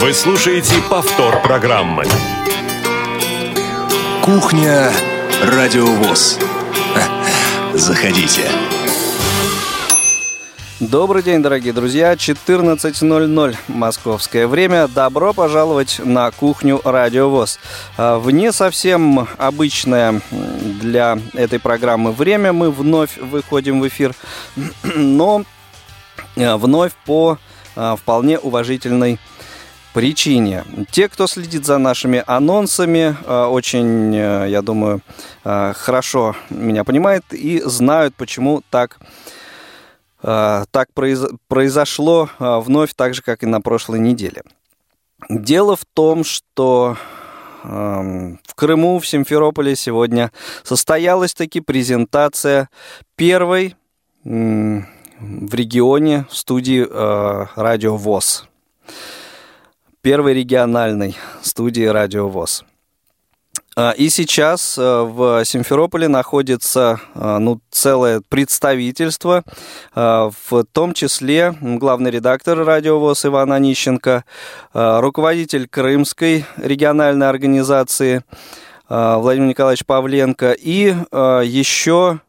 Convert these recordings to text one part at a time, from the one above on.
Вы слушаете повтор программы. Кухня Радиовоз. Заходите. Добрый день, дорогие друзья. 14.00 московское время. Добро пожаловать на кухню Радио ВОЗ. А, Вне совсем обычное для этой программы время мы вновь выходим в эфир, но а, вновь по а, вполне уважительной причине. Те, кто следит за нашими анонсами, очень, я думаю, хорошо меня понимает и знают, почему так так произ... произошло вновь так же, как и на прошлой неделе. Дело в том, что в Крыму, в Симферополе сегодня состоялась таки презентация первой в регионе студии э, Радио ВОЗ. Первой региональной студии Радио ВОЗ. А, и сейчас э, в Симферополе находится э, ну, целое представительство, э, в том числе главный редактор радиовоз Иван Онищенко, руководитель Крымской региональной организации Владимир Николаевич Павленко и еще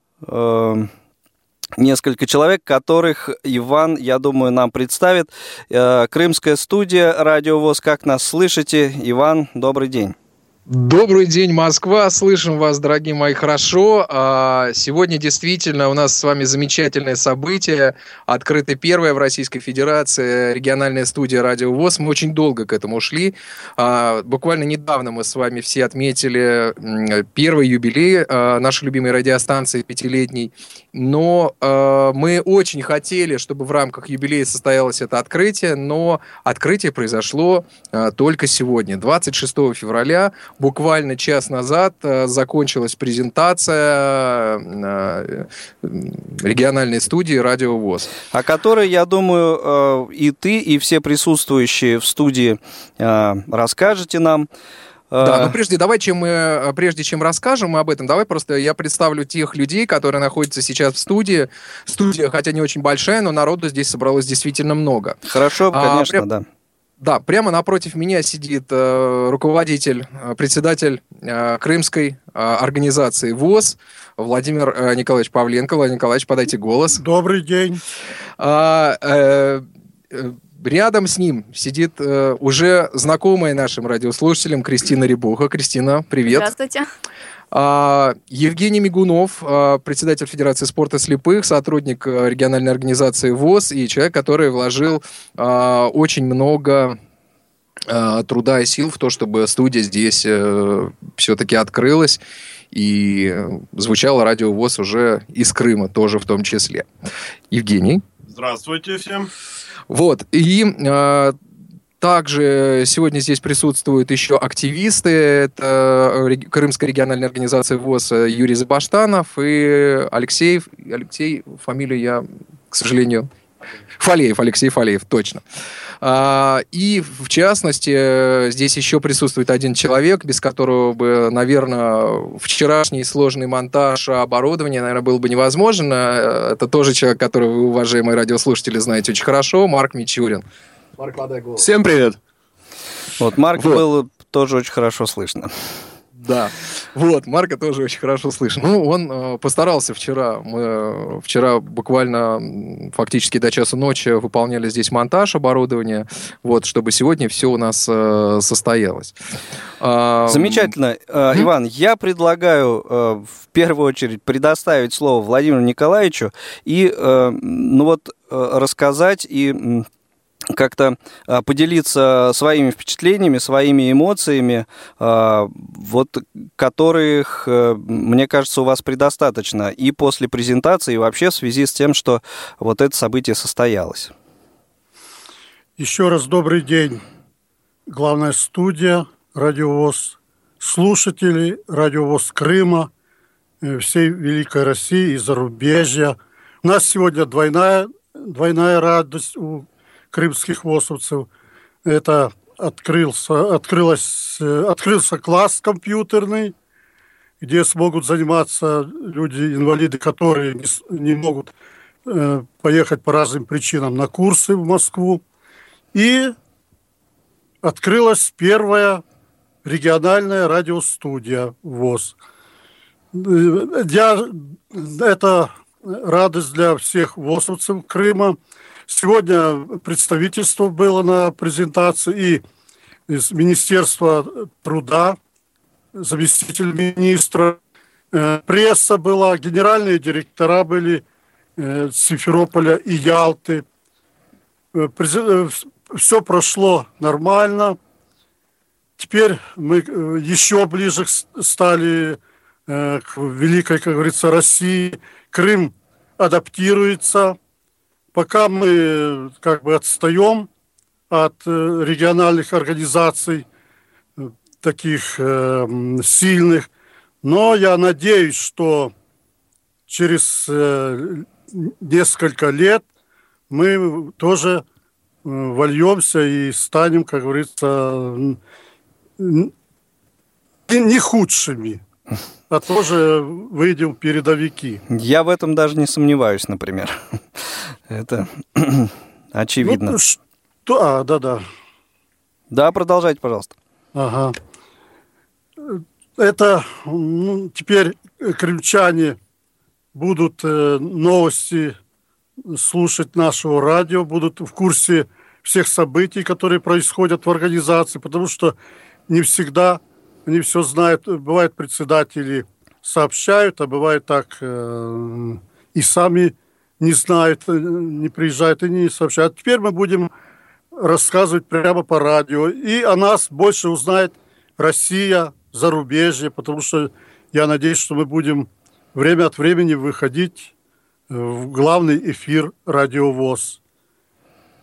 несколько человек, которых Иван, я думаю, нам представит. Крымская студия «Радиовоз». Как нас слышите? Иван, добрый день. Добрый день, Москва. Слышим вас, дорогие мои, хорошо. А, сегодня действительно у нас с вами замечательное событие. Открыта первая в Российской Федерации региональная студия Радио ВОЗ. Мы очень долго к этому шли. А, буквально недавно мы с вами все отметили первый юбилей а, нашей любимой радиостанции пятилетней. Но мы очень хотели, чтобы в рамках юбилея состоялось это открытие, но открытие произошло только сегодня, 26 февраля буквально час назад э, закончилась презентация э, региональной студии «Радио ВОЗ». О которой, я думаю, э, и ты, и все присутствующие в студии расскажете нам. Да, но прежде давай, чем мы, прежде чем расскажем об этом, давай просто я представлю тех людей, которые находятся сейчас в студии. Студия, хотя не очень большая, но народу здесь собралось действительно много. Хорошо, а, конечно, а, да. Да, прямо напротив меня сидит э, руководитель, э, председатель э, крымской э, организации ВОЗ Владимир э, Николаевич Павленко. Владимир Николаевич, подайте голос. Добрый день. А, э, э, рядом с ним сидит э, уже знакомая нашим радиослушателям Кристина Рябуха. Кристина, привет. Здравствуйте. А, Евгений Мигунов, а, председатель Федерации спорта слепых, сотрудник а, региональной организации ВОЗ и человек, который вложил очень много труда и сил в то, чтобы студия здесь э, все-таки открылась и звучало радио ВОЗ уже из Крыма тоже в том числе. Евгений. Здравствуйте всем. Вот, и также сегодня здесь присутствуют еще активисты. Это э, Крымская региональная организация ВОЗ э, Юрий Забаштанов и Алексей, Алексей, фамилию я, к сожалению, Фалеев, Алексей Фалеев, точно. А, и, в частности, здесь еще присутствует один человек, без которого бы, наверное, вчерашний сложный монтаж оборудования, наверное, был бы невозможен. Это тоже человек, которого вы, уважаемые радиослушатели, знаете очень хорошо, Марк Мичурин. Марк, подай голос. Всем привет. Вот Марк вот. был тоже очень хорошо слышно. Да, вот, Марка тоже очень хорошо слышно. Ну, он э, постарался вчера. Мы э, вчера буквально фактически до часа ночи выполняли здесь монтаж оборудования, вот, чтобы сегодня все у нас э, состоялось. А, Замечательно. Э, Иван, я предлагаю э, в первую очередь предоставить слово Владимиру Николаевичу и, э, ну вот, э, рассказать и как-то а, поделиться своими впечатлениями, своими эмоциями, а, вот которых, э, мне кажется, у вас предостаточно и после презентации, и вообще в связи с тем, что вот это событие состоялось. Еще раз добрый день. Главная студия «Радиовоз», слушатели «Радиовоз Крыма», э, всей Великой России и зарубежья. У нас сегодня двойная, двойная радость у крымских восовцев. Это открылся, открылось, открылся класс компьютерный, где смогут заниматься люди, инвалиды, которые не, не могут э, поехать по разным причинам на курсы в Москву. И открылась первая региональная радиостудия ВОЗ. Я, это радость для всех ВОЗовцев Крыма. Сегодня представительство было на презентации и из Министерства труда, заместитель министра, э, пресса была, генеральные директора были э, Симферополя и Ялты. Э, Все прошло нормально. Теперь мы еще ближе стали к великой, как говорится, России. Крым адаптируется. Пока мы как бы отстаем от региональных организаций, таких э, сильных. Но я надеюсь, что через э, несколько лет мы тоже э, вольемся и станем, как говорится, не худшими, а тоже выйдем передовики. Я в этом даже не сомневаюсь, например. Это очевидно. Ну, что? А, да-да. Да, продолжайте, пожалуйста. Ага это ну, теперь крымчане будут э, новости слушать нашего радио, будут в курсе всех событий, которые происходят в организации, потому что не всегда они все знают. Бывают председатели сообщают, а бывает так э, и сами не знают, э, не приезжают и не сообщают. Теперь мы будем рассказывать прямо по радио, и о нас больше узнает Россия, зарубежье, потому что я надеюсь, что мы будем время от времени выходить э, в главный эфир радиовоз.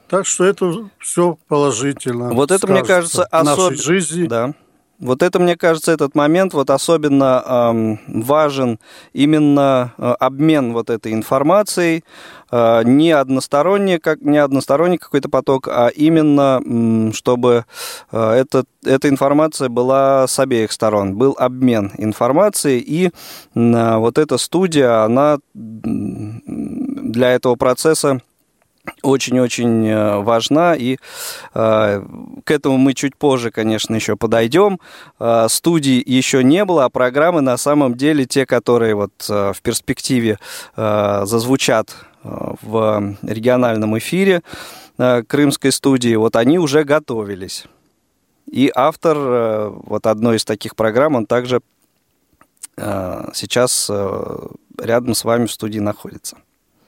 Так что это все положительно. Вот это, мне кажется, особенно... жизни. Да. Вот это, мне кажется, этот момент вот особенно эм, важен именно э, обмен вот этой информацией, э, не односторонний, как не односторонний какой-то поток, а именно э, чтобы э, этот, эта информация была с обеих сторон, был обмен информацией, и э, вот эта студия, она для этого процесса очень-очень э, важна, и э, к этому мы чуть позже, конечно, еще подойдем. Э, студий еще не было, а программы на самом деле те, которые вот э, в перспективе э, зазвучат э, в региональном эфире э, крымской студии, вот они уже готовились. И автор э, вот одной из таких программ, он также э, сейчас э, рядом с вами в студии находится.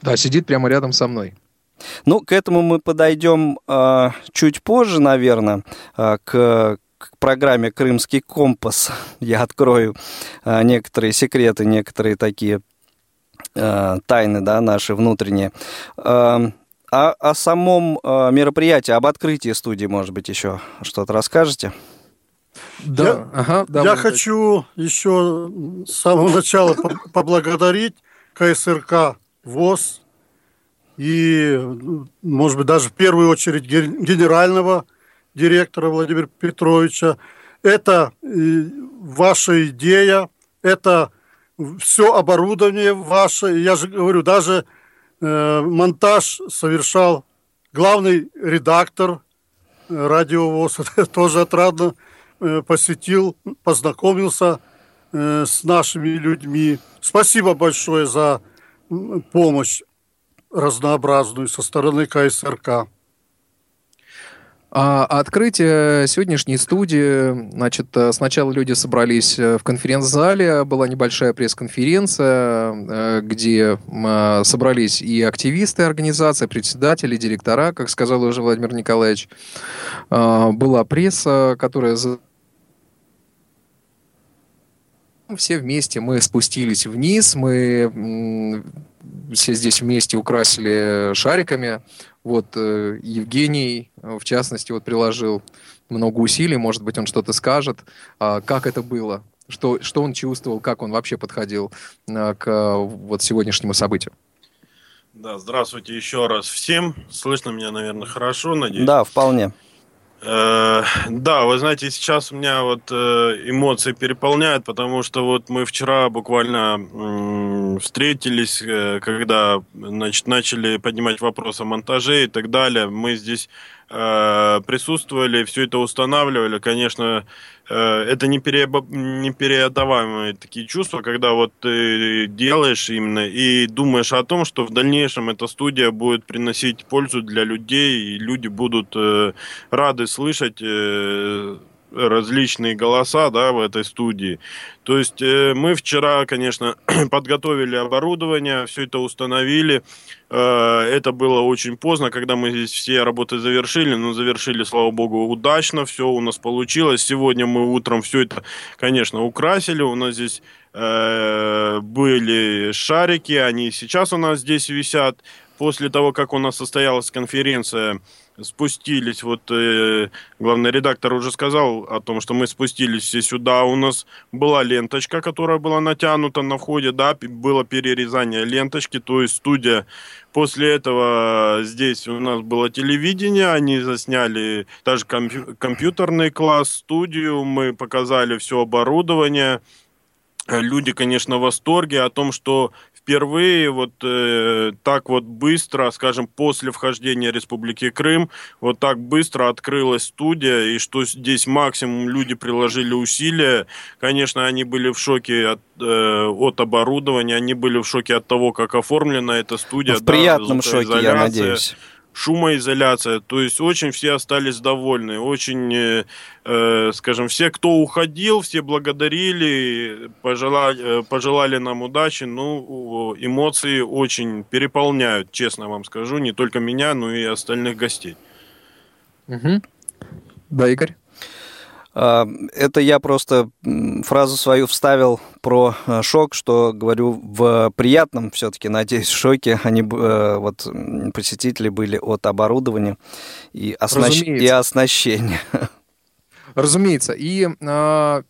Да, сидит прямо рядом со мной. Ну, к этому мы подойдем э, чуть позже, наверное, э, к, к программе «Крымский компас». Я открою э, некоторые секреты, некоторые такие э, тайны, да, наши внутренние. Э, а о самом э, мероприятии, об открытии студии, может быть, еще что-то расскажете? Да, я, ага, я хочу еще с самого начала поблагодарить КСРК ВОЗ и, может быть, даже в первую очередь генерального директора Владимира Петровича. Это э, ваша идея, это все оборудование ваше. Я же говорю, даже э, монтаж совершал главный редактор э, радиовоз. Тоже отрадно э, посетил, познакомился э, с нашими людьми. Спасибо большое за помощь разнообразную со стороны КСРК. А открытие сегодняшней студии, значит, э, сначала люди собрались э, в конференц-зале, была небольшая пресс-конференция, э, где собрались и активисты организации, председатели, директора, как сказал уже Владимир Николаевич. Была пресса, которая все вместе мы спустились вниз, мы все здесь вместе украсили шариками. Вот э, Евгений, в частности, вот приложил много усилий, может быть, он что-то скажет, а, как это было, что, что он чувствовал, как он вообще подходил э, к вот сегодняшнему событию. Да, здравствуйте еще раз всем. Слышно меня, наверное, хорошо, надеюсь? Да, вполне. Э, да, вы знаете, сейчас у меня вот э, эмоции переполняют, потому что вот мы вчера буквально встретились, э, когда значит, начали поднимать вопрос о монтаже и так далее. Мы здесь присутствовали, все это устанавливали. Конечно, э, это не, переоба... не переотдаваемые такие чувства, когда вот ты делаешь именно и думаешь о том, что в дальнейшем эта студия будет приносить пользу для людей, и люди будут э, рады слышать э, различные голоса да, в этой студии. То есть э, мы вчера, конечно, подготовили оборудование, все это установили. Э, это было очень поздно, когда мы здесь все работы завершили, но завершили, слава богу, удачно, все у нас получилось. Сегодня мы утром все это, конечно, украсили. У нас здесь э, были шарики, они сейчас у нас здесь висят. После того, как у нас состоялась конференция спустились, вот э, главный редактор уже сказал о том, что мы спустились все сюда, у нас была ленточка, которая была натянута на входе, да, было перерезание ленточки, то есть студия. После этого здесь у нас было телевидение, они засняли даже компью- компьютерный класс, студию, мы показали все оборудование, люди, конечно, в восторге о том, что впервые вот э, так вот быстро, скажем, после вхождения Республики Крым, вот так быстро открылась студия, и что здесь максимум люди приложили усилия. Конечно, они были в шоке от, э, от оборудования, они были в шоке от того, как оформлена эта студия. Ну, в приятном шоке, я надеюсь шумоизоляция. То есть очень все остались довольны. Очень, э, э, скажем, все, кто уходил, все благодарили, пожелали, э, пожелали нам удачи. Ну, эмоции очень переполняют, честно вам скажу, не только меня, но и остальных гостей. Угу. Да, Игорь? А, это я просто фразу свою вставил про э, шок, что говорю в приятном все-таки, надеюсь, шоке. Они э, вот посетители были от оборудования и, оснащ... и оснащения. Разумеется. И э,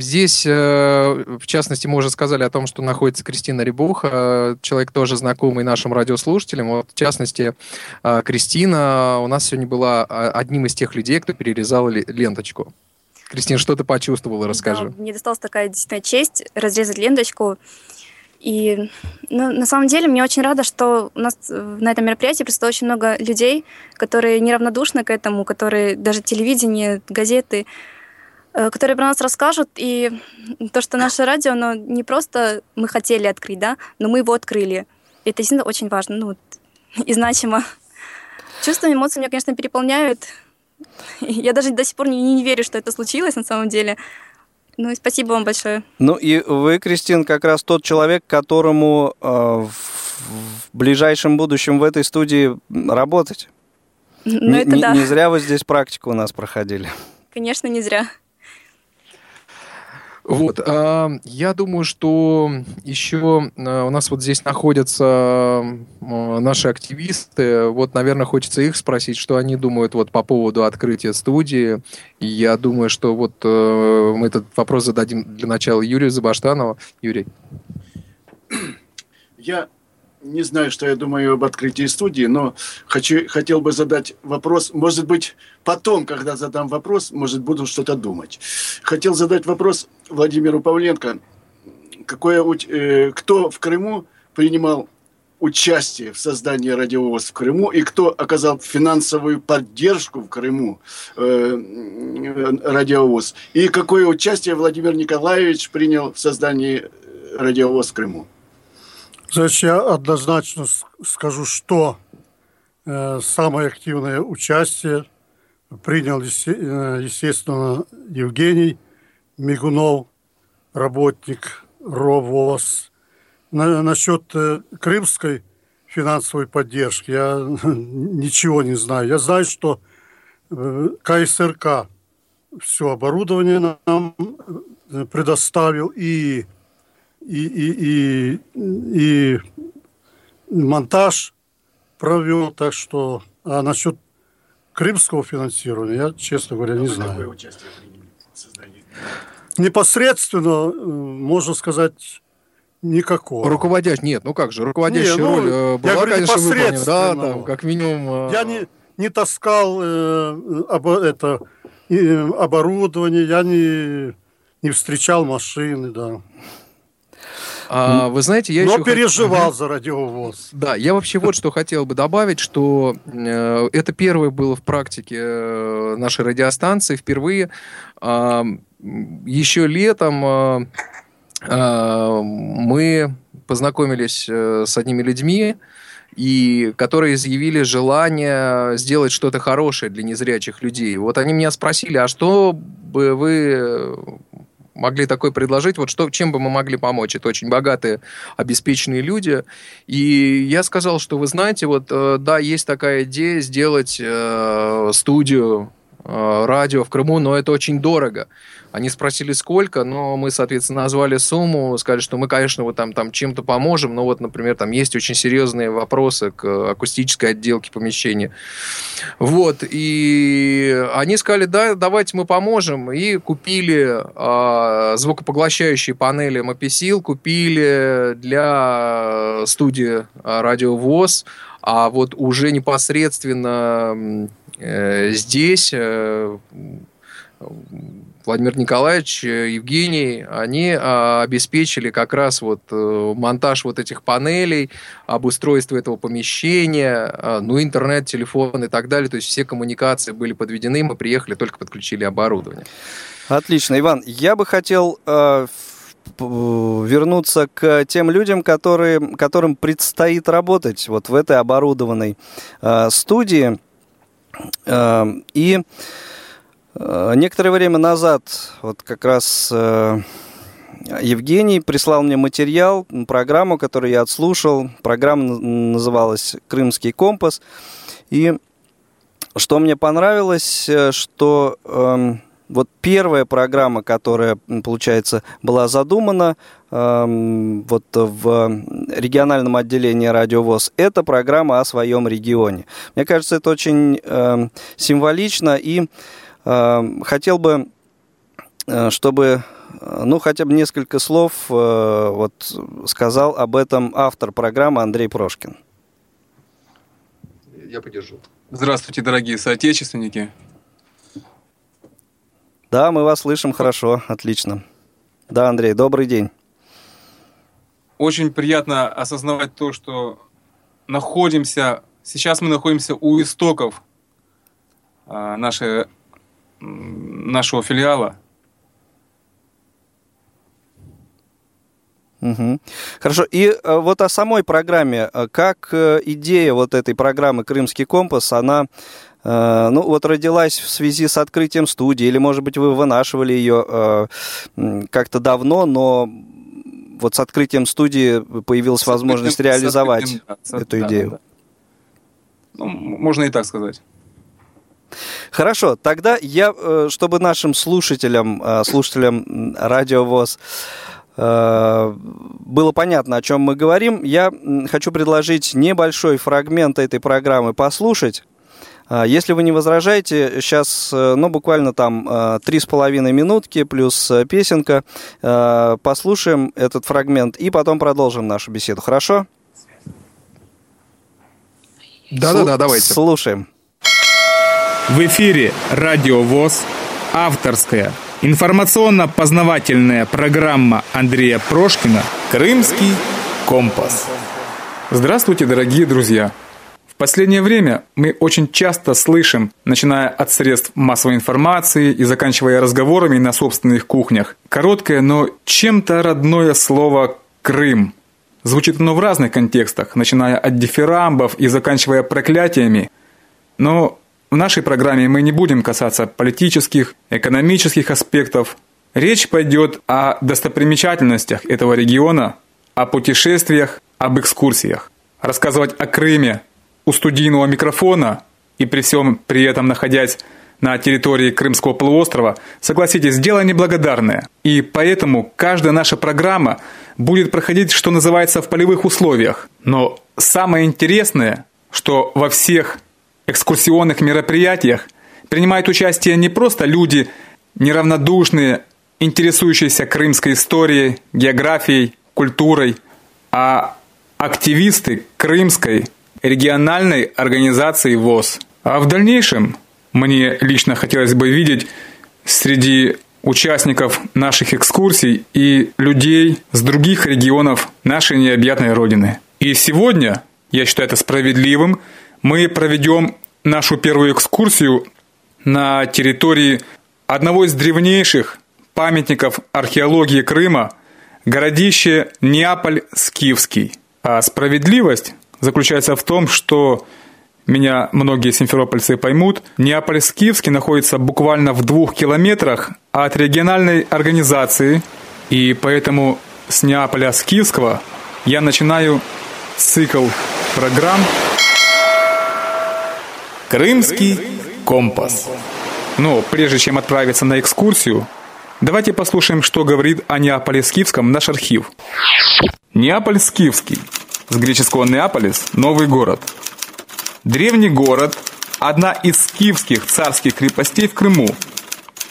здесь, э, в частности, мы уже сказали о том, что находится Кристина Рябуха, э, человек тоже знакомый нашим радиослушателям. Вот, в частности, э, Кристина у нас сегодня была одним из тех людей, кто перерезал ленточку. Кристина, что ты почувствовала, расскажи. Да, мне досталась такая действительно честь разрезать ленточку. И ну, на самом деле мне очень рада, что у нас на этом мероприятии присутствует очень много людей, которые неравнодушны к этому, которые даже телевидение, газеты, э, которые про нас расскажут. И то, что наше радио, оно не просто мы хотели открыть, да, но мы его открыли. Это действительно очень важно, ну, и значимо. Чувства, эмоции меня, конечно, переполняют. Я даже до сих пор не, не верю, что это случилось на самом деле. Ну и спасибо вам большое. Ну и вы, Кристин, как раз тот человек, которому э, в, ближайшем будущем в этой студии работать. Ну, это не, да. не зря вы здесь практику у нас проходили. Конечно, не зря. Вот, э, я думаю, что еще э, у нас вот здесь находятся э, наши активисты. Вот, наверное, хочется их спросить, что они думают вот по поводу открытия студии. Я думаю, что вот э, мы этот вопрос зададим для начала Юрию Забаштанову. Юрий. Я не знаю, что я думаю об открытии студии, но хочу, хотел бы задать вопрос. Может быть, потом, когда задам вопрос, может, буду что-то думать. Хотел задать вопрос Владимиру Павленко. Какое, э, кто в Крыму принимал участие в создании радиовоз в Крыму и кто оказал финансовую поддержку в Крыму э, радиовоз и какое участие Владимир Николаевич принял в создании радиовоз в Крыму. Значит, я однозначно скажу, что э, самое активное участие принял, э, естественно, Евгений Мигунов, работник РОВОЗ. На, насчет э, крымской финансовой поддержки я ничего не знаю. Я знаю, что КСРК все оборудование нам предоставил и и, и, и, и монтаж провел, так что... А насчет крымского финансирования я, честно говоря, не знаю. Непосредственно, э, можно сказать, никакого. Руководящий, нет, ну как же, руководящая не, ну, роль э, была, говорю, конечно, выполнена, да, там, как минимум. Э... Я не, не таскал э, об, это, э, оборудование, я не, не встречал машины, да. А, вы знаете, я Но еще... переживал хот... за радиовоз. Да, я вообще вот что хотел бы добавить, что э, это первое было в практике э, нашей радиостанции впервые. Э, еще летом э, мы познакомились э, с одними людьми, и которые изъявили желание сделать что-то хорошее для незрячих людей. Вот они меня спросили, а что бы вы могли такое предложить, вот что, чем бы мы могли помочь. Это очень богатые, обеспеченные люди. И я сказал, что вы знаете, вот э, да, есть такая идея сделать э, студию радио в Крыму, но это очень дорого. Они спросили, сколько, но мы, соответственно, назвали сумму, сказали, что мы, конечно, вот там, там чем-то поможем, но вот, например, там есть очень серьезные вопросы к акустической отделке помещения. Вот, и они сказали, да, давайте мы поможем, и купили э, звукопоглощающие панели MPSIL, купили для студии Радио ВОЗ, а вот уже непосредственно э, здесь э, Владимир Николаевич, э, Евгений, они а, обеспечили как раз вот э, монтаж вот этих панелей, обустройство этого помещения, а, ну, интернет, телефон и так далее. То есть все коммуникации были подведены, мы приехали, только подключили оборудование. Отлично. Иван, я бы хотел э, вернуться к тем людям, которые, которым предстоит работать вот в этой оборудованной э, студии. Э, и Э, некоторое время назад, вот как раз э, Евгений прислал мне материал, программу, которую я отслушал. Программа называлась «Крымский компас». И что мне понравилось, э, что э, вот первая программа, которая, получается, была задумана вот в региональном отделении «Радиовоз», это программа о своем регионе. Мне кажется, это очень э, символично и Эм, хотел бы, э, чтобы э, ну, хотя бы несколько слов э, вот, сказал об этом автор программы Андрей Прошкин. Я поддержу. Здравствуйте, дорогие соотечественники. Да, мы вас слышим хорошо, отлично. Да, Андрей, добрый день. Очень приятно осознавать то, что находимся, сейчас мы находимся у истоков нашей нашего филиала. Угу. Хорошо. И э, вот о самой программе. Э, как э, идея вот этой программы «Крымский компас», она ну, вот родилась в связи с открытием студии, или, может быть, вы вынашивали ее как-то давно, но вот с открытием студии появилась с возможность реализовать да, эту да, идею. Да, да. Ну, можно и так сказать. Хорошо, тогда я, э, чтобы нашим слушателям, э, слушателям Радио ВОЗ э, было понятно, о чем мы говорим, я хочу предложить небольшой фрагмент этой программы послушать. Если вы не возражаете, сейчас, ну, буквально там три с половиной минутки плюс песенка, послушаем этот фрагмент и потом продолжим нашу беседу. Хорошо? Да-да-да, давайте. Слушаем. В эфире «Радио ВОЗ» авторская информационно-познавательная программа Андрея Прошкина «Крымский компас». Здравствуйте, дорогие друзья! Последнее время мы очень часто слышим, начиная от средств массовой информации и заканчивая разговорами на собственных кухнях, короткое, но чем-то родное слово «Крым». Звучит оно в разных контекстах, начиная от дифирамбов и заканчивая проклятиями. Но в нашей программе мы не будем касаться политических, экономических аспектов. Речь пойдет о достопримечательностях этого региона, о путешествиях, об экскурсиях. Рассказывать о Крыме у студийного микрофона и при всем при этом находясь на территории Крымского полуострова, согласитесь, дело неблагодарное. И поэтому каждая наша программа будет проходить, что называется, в полевых условиях. Но самое интересное, что во всех экскурсионных мероприятиях принимают участие не просто люди, неравнодушные, интересующиеся крымской историей, географией, культурой, а активисты крымской региональной организации ВОЗ. А в дальнейшем мне лично хотелось бы видеть среди участников наших экскурсий и людей с других регионов нашей необъятной Родины. И сегодня, я считаю это справедливым, мы проведем нашу первую экскурсию на территории одного из древнейших памятников археологии Крыма, городище Неаполь-Скифский. А справедливость заключается в том, что меня многие симферопольцы поймут, Неаполь-Скифский находится буквально в двух километрах от региональной организации, и поэтому с Неаполя Скифского я начинаю цикл программ «Крымский компас». Но прежде чем отправиться на экскурсию, давайте послушаем, что говорит о Неаполе Скифском наш архив. Неаполь Скифский. С греческого «Неаполис» – новый город. Древний город – одна из скифских царских крепостей в Крыму.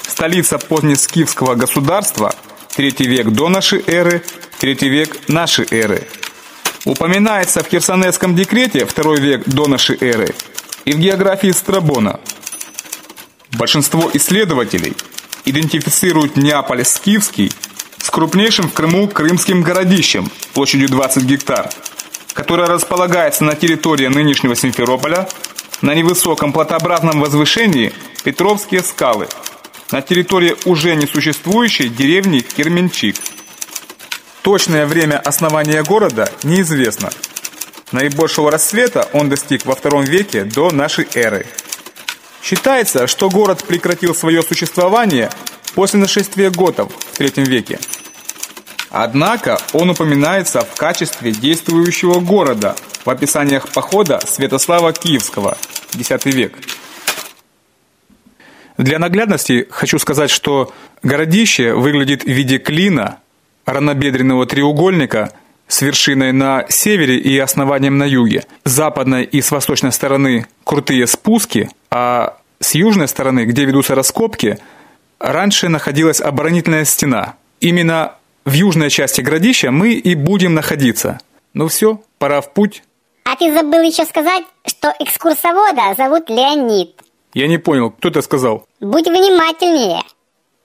Столица позднескифского государства – третий век до нашей эры, третий век нашей эры. Упоминается в Херсонесском декрете второй век до нашей эры и в географии Страбона – Большинство исследователей идентифицируют Неаполь Скифский с крупнейшим в Крыму крымским городищем площадью 20 гектар, которое располагается на территории нынешнего Симферополя на невысоком платообразном возвышении Петровские скалы, на территории уже несуществующей деревни Керменчик. Точное время основания города неизвестно. Наибольшего расцвета он достиг во втором веке до нашей эры – Считается, что город прекратил свое существование после нашествия готов в III веке. Однако он упоминается в качестве действующего города в описаниях похода Святослава Киевского, X век. Для наглядности хочу сказать, что городище выглядит в виде клина, равнобедренного треугольника с вершиной на севере и основанием на юге. С западной и с восточной стороны крутые спуски, а с южной стороны, где ведутся раскопки, раньше находилась оборонительная стена. Именно в южной части городища мы и будем находиться. Ну все, пора в путь. А ты забыл еще сказать, что экскурсовода зовут Леонид. Я не понял, кто это сказал? Будь внимательнее.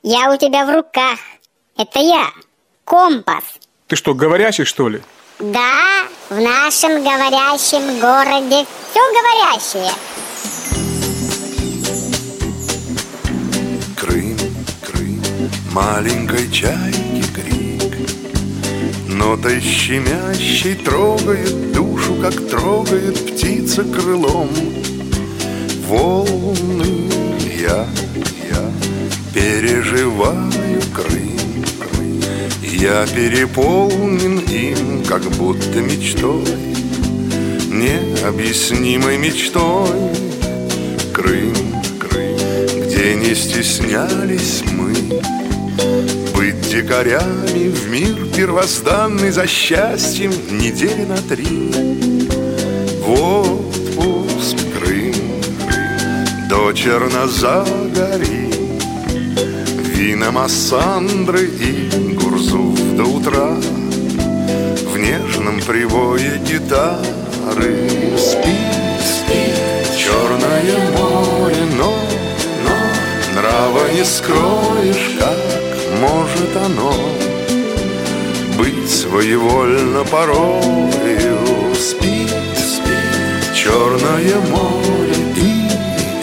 Я у тебя в руках. Это я. Компас. Ты что, говорящий, что ли? Да, в нашем говорящем городе все говорящее. Крым, Крым, маленькой крик Нотой щемящей трогает душу, как трогает птица крылом. Волны я, я переживаю Крым я переполнен им, как будто мечтой Необъяснимой мечтой. Крым, Крым, где не стеснялись мы дикарями в мир первозданный За счастьем недели на три. В отпуск Крым, до Чернозагори Вина Массандры и Гурзуф до утра. В нежном привое гитары Спит, спит черное море Но, но нрава не скроешь Как может оно Быть своевольно порою Спит, спит черное море И,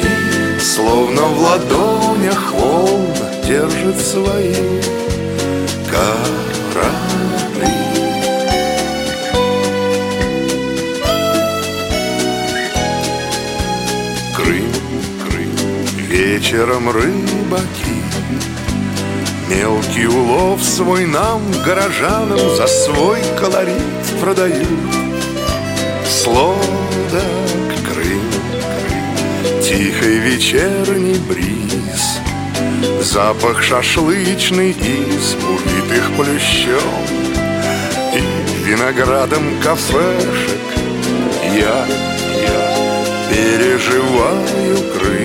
и словно в ладонях волн держит свои корабли. Крым, Крым, вечером рыбаки Мелкий улов свой нам, горожанам, За свой колорит продают. Сладок Крым, Крым, тихий вечерний бриз — Запах шашлычный из убитых плющом И виноградом кафешек Я, я переживаю Крым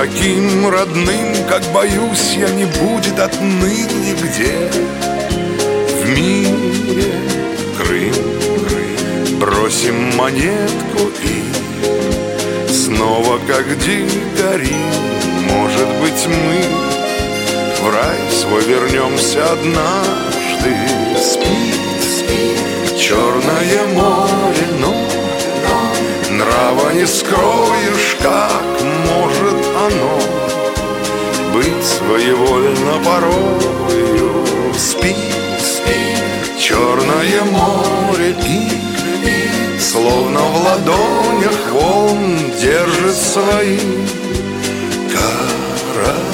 таким родным, как боюсь я не будет отныне где? В мире Крым, Крым Бросим монетку и снова как дикари может быть, мы рай свой вернемся однажды. Спит, спит черное море, но, Нрава не скроешь, порою Спит, спит черное море и, Словно в ладонях волн держит свои корабли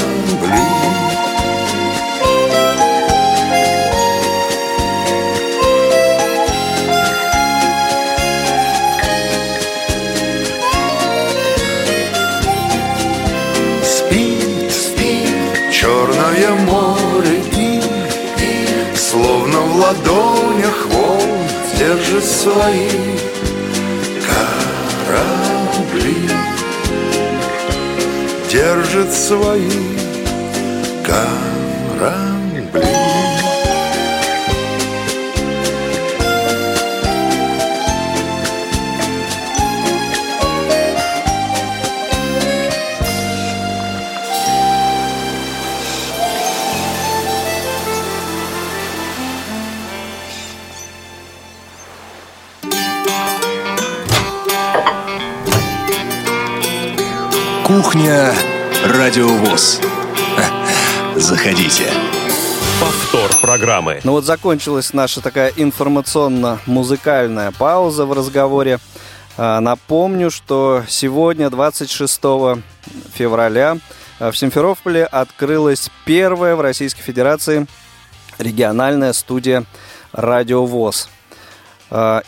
ладонях волн держит свои корабли держит свои Радиовоз. Заходите. Повтор программы. Ну вот закончилась наша такая информационно-музыкальная пауза в разговоре. А, Напомню, что сегодня, 26 февраля, а, в Симферополе открылась первая в Российской Федерации региональная студия «Радиовоз».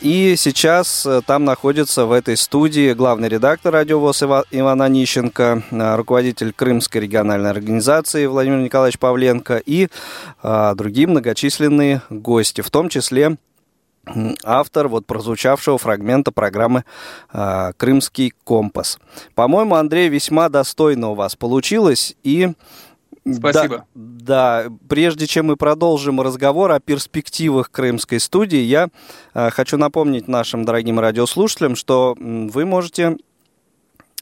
И сейчас э, там находится в этой студии главный редактор радиовоз Ива- Иван Онищенко, а, руководитель Крымской региональной организации Владимир Николаевич Павленко и а, другие многочисленные гости, в том числе автор вот прозвучавшего фрагмента программы а, «Крымский компас». По-моему, Андрей, весьма достойно у вас получилось, и Спасибо. Да, да, прежде чем мы продолжим разговор о перспективах крымской студии, я э, хочу напомнить нашим дорогим радиослушателям, что м, вы можете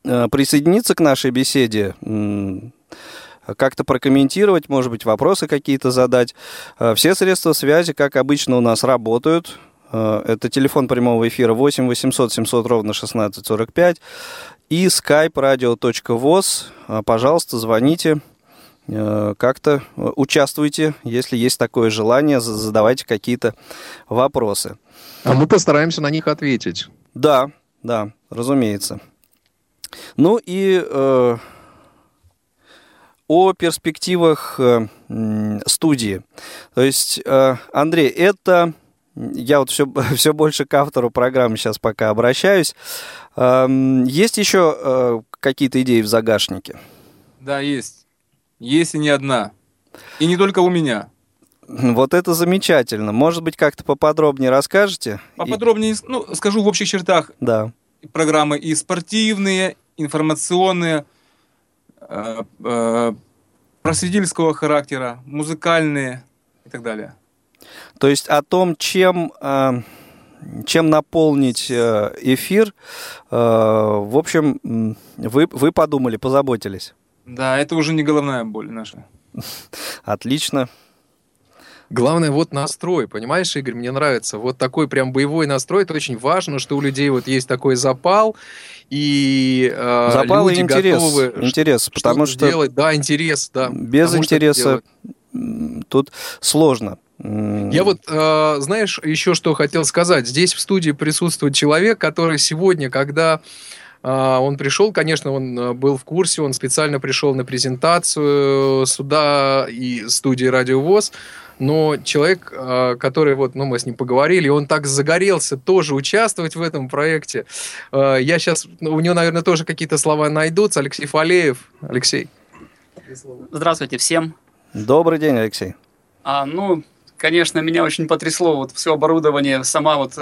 э, присоединиться к нашей беседе, м, как-то прокомментировать, может быть, вопросы какие-то задать. Э, Все средства связи, как обычно, у нас работают. Э, Это телефон прямого эфира 8 800 700 ровно 1645 и skype radio.voz. Э, Пожалуйста, звоните, как-то э, участвуйте, если есть такое желание, за- задавайте какие-то вопросы. А мы постараемся на них ответить. Да, да, разумеется. Ну и э, о перспективах э, студии. То есть, э, Андрей, это... Я вот все, все больше к автору программы сейчас пока обращаюсь. Эм, Есть еще э, какие-то идеи в загашнике? Да, есть. Есть и не одна. И не только у меня. Вот это замечательно. Может быть, как-то поподробнее расскажете? И- Поподробнее, ну, скажу в общих чертах. Да. Программы и спортивные, информационные, э, э, просветительского характера, музыкальные и так далее. То есть о том, чем, э, чем наполнить эфир, в общем, вы, вы подумали, позаботились. Да, это уже не головная боль наша. Отлично. Главное, вот настрой, понимаешь, Игорь, мне нравится. Вот такой прям боевой настрой, это очень важно, что у людей вот есть такой запал, и э, Запал и люди интерес. готовы Интерес, что-то потому что сделать. Да, интерес, да. без интереса делать. тут сложно. Я вот, э, знаешь, еще что хотел сказать. Здесь в студии присутствует человек, который сегодня, когда он пришел, конечно, он э, был в курсе, он специально пришел на презентацию сюда и студии Радио ВОЗ, но человек, э, который вот, ну, мы с ним поговорили, он так загорелся тоже участвовать в этом проекте. Э, Я сейчас, у него, наверное, тоже какие-то слова найдутся. Алексей Фалеев. Алексей. Здравствуйте всем. Добрый день, Алексей. А, ну, конечно, меня очень потрясло вот все оборудование, сама вот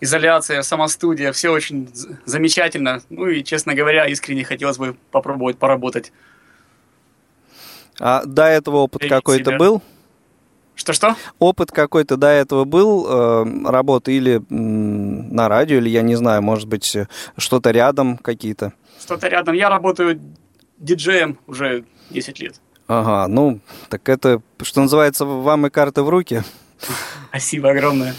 изоляция, сама студия, все очень замечательно. Ну и, честно говоря, искренне хотелось бы попробовать поработать. А до этого опыт какой-то себя. был? Что-что? Опыт какой-то до этого был э, работы или м, на радио, или я не знаю, может быть, что-то рядом какие-то? Что-то рядом. Я работаю диджеем уже 10 лет. Ага, ну, так это, что называется, вам и карты в руки. Спасибо огромное.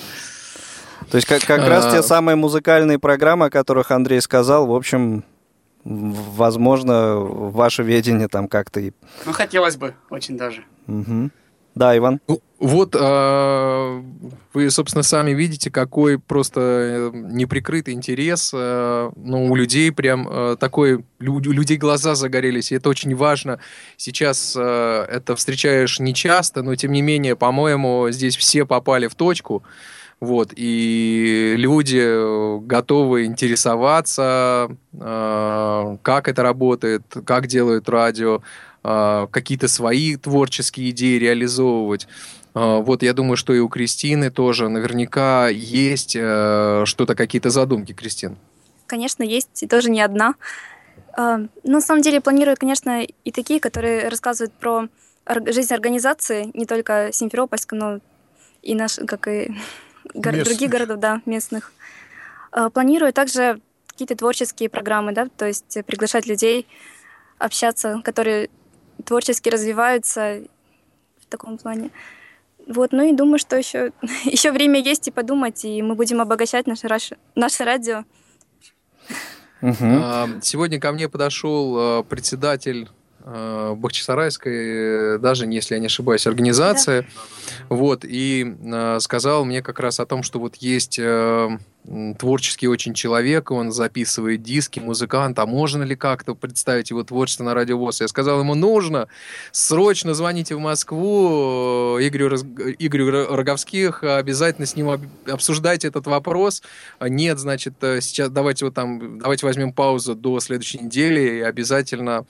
То есть как, как раз те самые музыкальные программы, о которых Андрей сказал, в общем, возможно, ваше ведение там как-то и... Ну, хотелось бы, очень даже. Угу. Да, Иван. Ну, вот э, вы, собственно, сами видите, какой просто э, неприкрытый интерес. Э, ну, у людей прям э, такой, у людей глаза загорелись, и это очень важно. Сейчас э, это встречаешь не часто, но тем не менее, по-моему, здесь все попали в точку. Вот, и люди готовы интересоваться, э, как это работает, как делают радио, э, какие-то свои творческие идеи реализовывать. Э, вот я думаю, что и у Кристины тоже наверняка есть что-то, какие-то задумки, Кристин. Конечно, есть, и тоже не одна. Но на самом деле планирую, конечно, и такие, которые рассказывают про жизнь организации, не только Симферопольска, но и наш, как и гор- других городов, да, местных. А, планирую также какие-то творческие программы, да, то есть приглашать людей общаться, которые творчески развиваются в таком плане. Вот, ну и думаю, что еще, еще время есть и подумать, и мы будем обогащать наше, наше радио. Угу. Сегодня ко мне подошел а, председатель Бахчисарайской, даже если я не ошибаюсь, организация. Да. Вот, и э, сказал мне как раз о том, что вот есть э, творческий очень человек, он записывает диски, музыкант, а можно ли как-то представить его творчество на радиовоз? Я сказал ему, нужно, срочно звоните в Москву Игорю, Игорю Роговских, обязательно с ним обсуждайте этот вопрос. Нет, значит, э, сейчас давайте вот там, давайте возьмем паузу до следующей недели и обязательно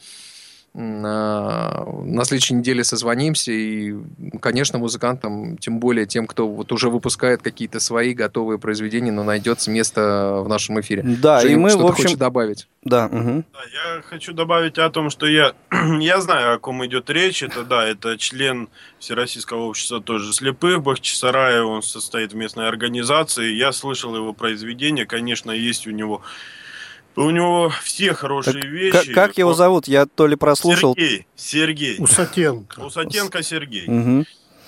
на, следующей неделе созвонимся, и, конечно, музыкантам, тем более тем, кто вот уже выпускает какие-то свои готовые произведения, но найдется место в нашем эфире. Да, Женя, и мы, в общем... хочет добавить? Да, угу. да, я хочу добавить о том, что я, я знаю, о ком идет речь. Это, да, это член Всероссийского общества тоже слепых, Бахчисарая, он состоит в местной организации. Я слышал его произведения, конечно, есть у него у него все хорошие так вещи. Как, как его зовут? Я то ли прослушал. Сергей. Сергей. Усатенко. Усатенко Сергей. Угу.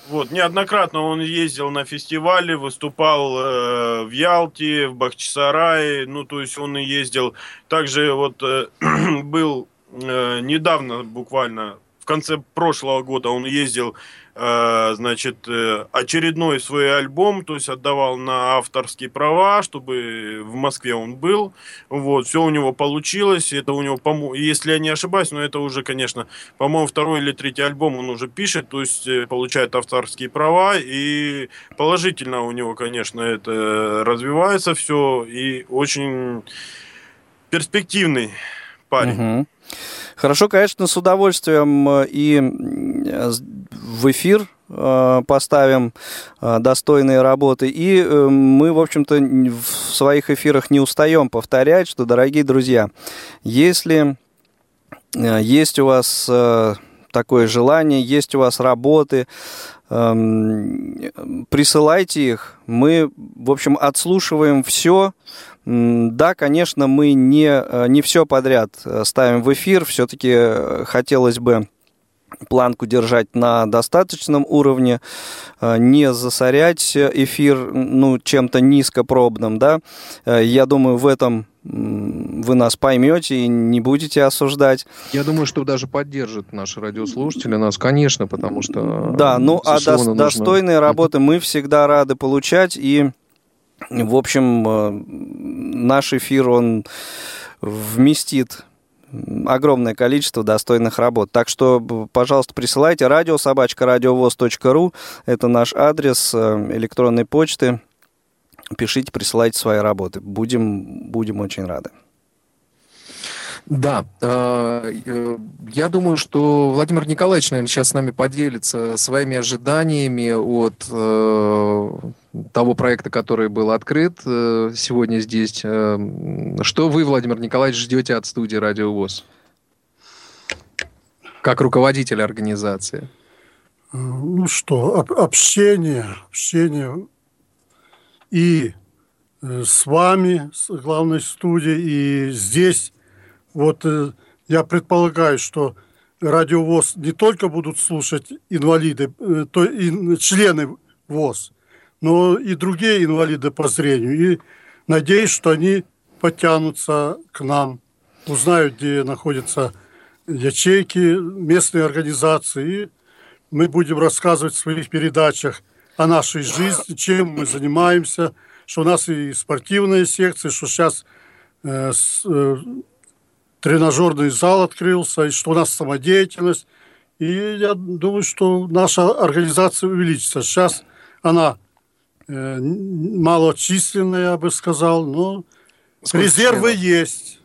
Вот, неоднократно он ездил на фестивале, выступал э, в Ялте, в Бахчисарае, ну, то есть он и ездил. Также вот э, был э, недавно, буквально в конце прошлого года, он ездил значит, э, очередной свой альбом, то есть отдавал на авторские права, чтобы в Москве он был. Вот, все у него получилось. Это у него, если я не ошибаюсь, но это уже, конечно, по-моему, второй или третий альбом он уже пишет, то есть э, получает авторские права. И положительно у него, конечно, это развивается все. И очень перспективный парень. Угу. Хорошо, конечно, с удовольствием и в эфир э, поставим э, достойные работы. И э, мы, в общем-то, в своих эфирах не устаем повторять, что, дорогие друзья, если есть у вас такое желание, есть у вас работы, эм, присылайте их. Мы, в общем, отслушиваем все. Да, конечно, мы не, не все подряд ставим в эфир. Все-таки хотелось бы планку держать на достаточном уровне, э, не засорять эфир ну, чем-то низкопробным, да. Э, я думаю, в этом вы нас поймете и не будете осуждать. Я думаю, что даже поддержат наши радиослушатели нас, конечно, потому что... Да, ну а до, нужно... достойные работы мы всегда рады получать, и, в общем, э, наш эфир, он вместит огромное количество достойных работ. Так что, пожалуйста, присылайте радиособачка.радиовоз.ру. Это наш адрес э, электронной почты. Пишите, присылайте свои работы. Будем, будем очень рады. Да, э, э, я думаю, что Владимир Николаевич, наверное, сейчас с нами поделится своими ожиданиями от того проекта, который был открыт э, сегодня здесь. Э, что вы, Владимир Николаевич, ждете от студии «Радио ВОЗ»? Как руководитель организации. Ну что, общение, общение и э, с вами, с главной студией, и здесь. Вот я предполагаю, что радиовоз не только будут слушать инвалиды, э, то и члены ВОЗ, но и другие инвалиды по зрению. И надеюсь, что они потянутся к нам, узнают, где находятся ячейки, местные организации. И мы будем рассказывать в своих передачах о нашей жизни, чем мы занимаемся, что у нас и спортивные секции, что сейчас э, э, тренажерный зал открылся, и что у нас самодеятельность. И я думаю, что наша организация увеличится. Сейчас она э, малочисленная, я бы сказал, но Сколько резервы членов? есть.